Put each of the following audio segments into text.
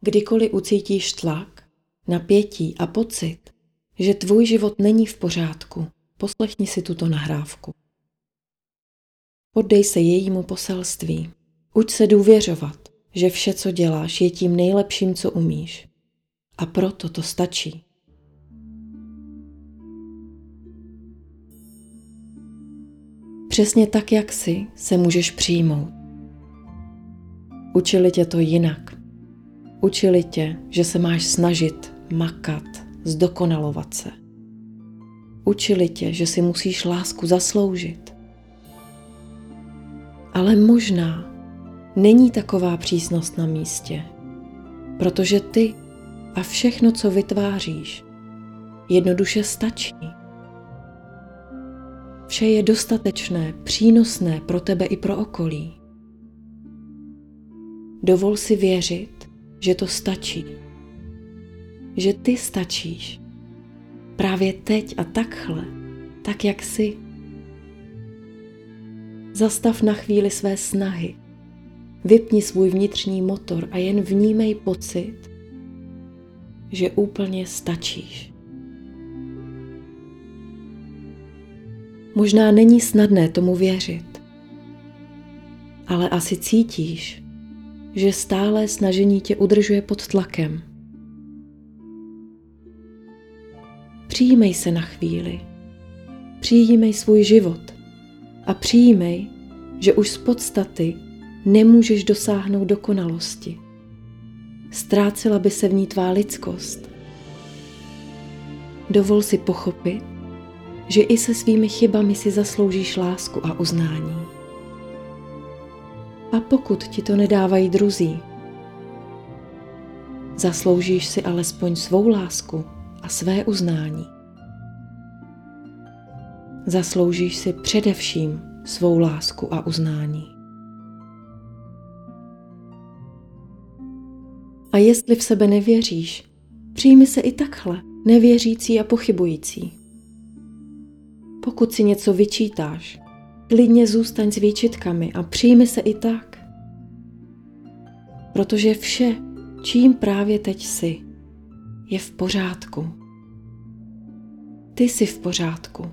Kdykoliv ucítíš tlak, napětí a pocit, že tvůj život není v pořádku, poslechni si tuto nahrávku. Poddej se jejímu poselství. Uč se důvěřovat, že vše, co děláš, je tím nejlepším, co umíš. A proto to stačí. Přesně tak, jak jsi, se můžeš přijmout. Učili tě to jinak. Učili tě, že se máš snažit, makat, zdokonalovat se. Učili tě, že si musíš lásku zasloužit. Ale možná není taková přísnost na místě, protože ty a všechno, co vytváříš, jednoduše stačí. Vše je dostatečné, přínosné pro tebe i pro okolí. Dovol si věřit, že to stačí. Že ty stačíš. Právě teď a takhle, tak jak jsi. Zastav na chvíli své snahy. Vypni svůj vnitřní motor a jen vnímej pocit, že úplně stačíš. Možná není snadné tomu věřit, ale asi cítíš, že stále snažení tě udržuje pod tlakem. Přijímej se na chvíli. Přijímej svůj život a přijímej, že už z podstaty nemůžeš dosáhnout dokonalosti. Ztrácela by se v ní tvá lidskost. Dovol si pochopit, že i se svými chybami si zasloužíš lásku a uznání. A pokud ti to nedávají druzí, zasloužíš si alespoň svou lásku a své uznání. Zasloužíš si především svou lásku a uznání. A jestli v sebe nevěříš, přijmi se i takhle, nevěřící a pochybující. Pokud si něco vyčítáš, klidně zůstaň s výčitkami a přijmi se i tak. Protože vše, čím právě teď jsi, je v pořádku. Ty jsi v pořádku.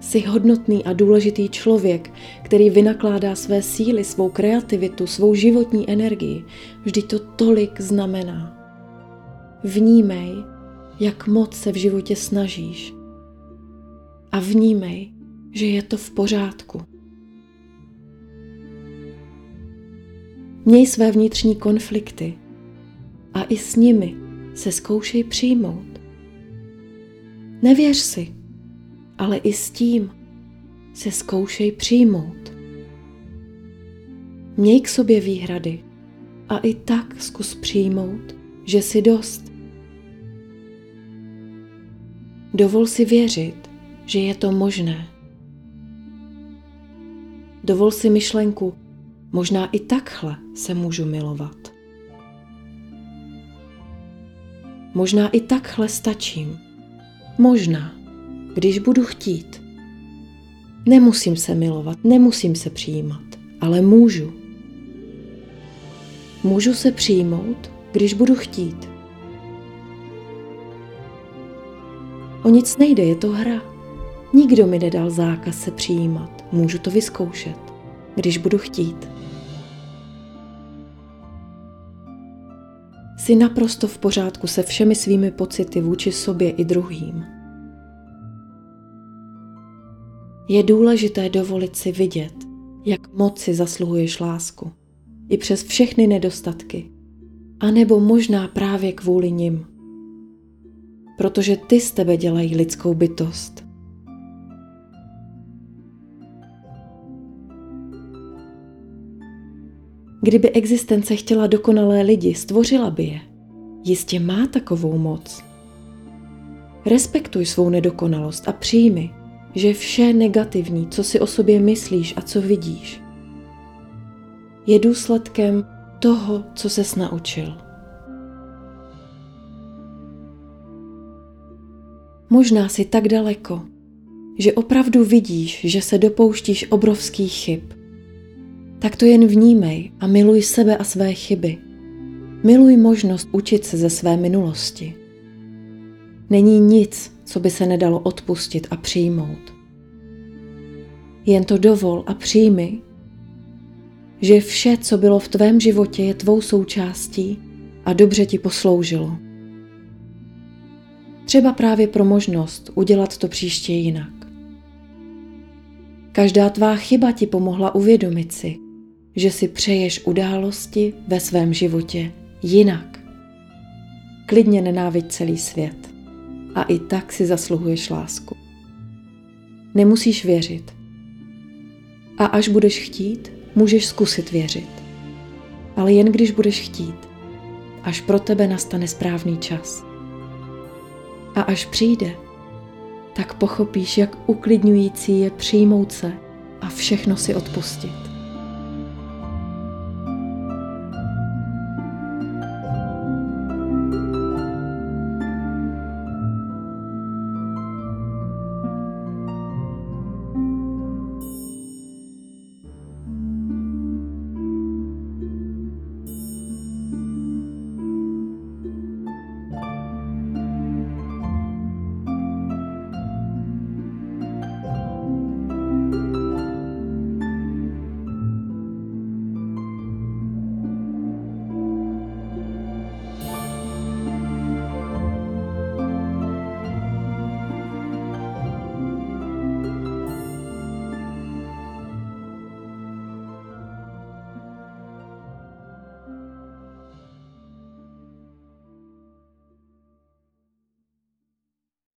Jsi hodnotný a důležitý člověk, který vynakládá své síly, svou kreativitu, svou životní energii. Vždy to tolik znamená. Vnímej, jak moc se v životě snažíš. A vnímej, že je to v pořádku. Měj své vnitřní konflikty a i s nimi se zkoušej přijmout. Nevěř si, ale i s tím se zkoušej přijmout. Měj k sobě výhrady a i tak zkus přijmout, že si dost. Dovol si věřit, že je to možné. Dovol si myšlenku, možná i takhle se můžu milovat. Možná i takhle stačím. Možná, když budu chtít. Nemusím se milovat, nemusím se přijímat, ale můžu. Můžu se přijmout, když budu chtít. O nic nejde, je to hra. Nikdo mi nedal zákaz se přijímat. Můžu to vyzkoušet, když budu chtít. Jsi naprosto v pořádku se všemi svými pocity vůči sobě i druhým. Je důležité dovolit si vidět, jak moc si zasluhuješ lásku, i přes všechny nedostatky, anebo možná právě kvůli nim protože ty z tebe dělají lidskou bytost. Kdyby existence chtěla dokonalé lidi, stvořila by je. Jistě má takovou moc. Respektuj svou nedokonalost a přijmi, že vše negativní, co si o sobě myslíš a co vidíš, je důsledkem toho, co ses naučil. Možná si tak daleko, že opravdu vidíš, že se dopouštíš obrovských chyb. Tak to jen vnímej a miluj sebe a své chyby. Miluj možnost učit se ze své minulosti. Není nic, co by se nedalo odpustit a přijmout. Jen to dovol a přijmi, že vše, co bylo v tvém životě, je tvou součástí a dobře ti posloužilo. Třeba právě pro možnost udělat to příště jinak. Každá tvá chyba ti pomohla uvědomit si, že si přeješ události ve svém životě jinak. Klidně nenáviď celý svět a i tak si zasluhuješ lásku. Nemusíš věřit. A až budeš chtít, můžeš zkusit věřit. Ale jen když budeš chtít, až pro tebe nastane správný čas. A až přijde, tak pochopíš, jak uklidňující je přijmout se a všechno si odpustit.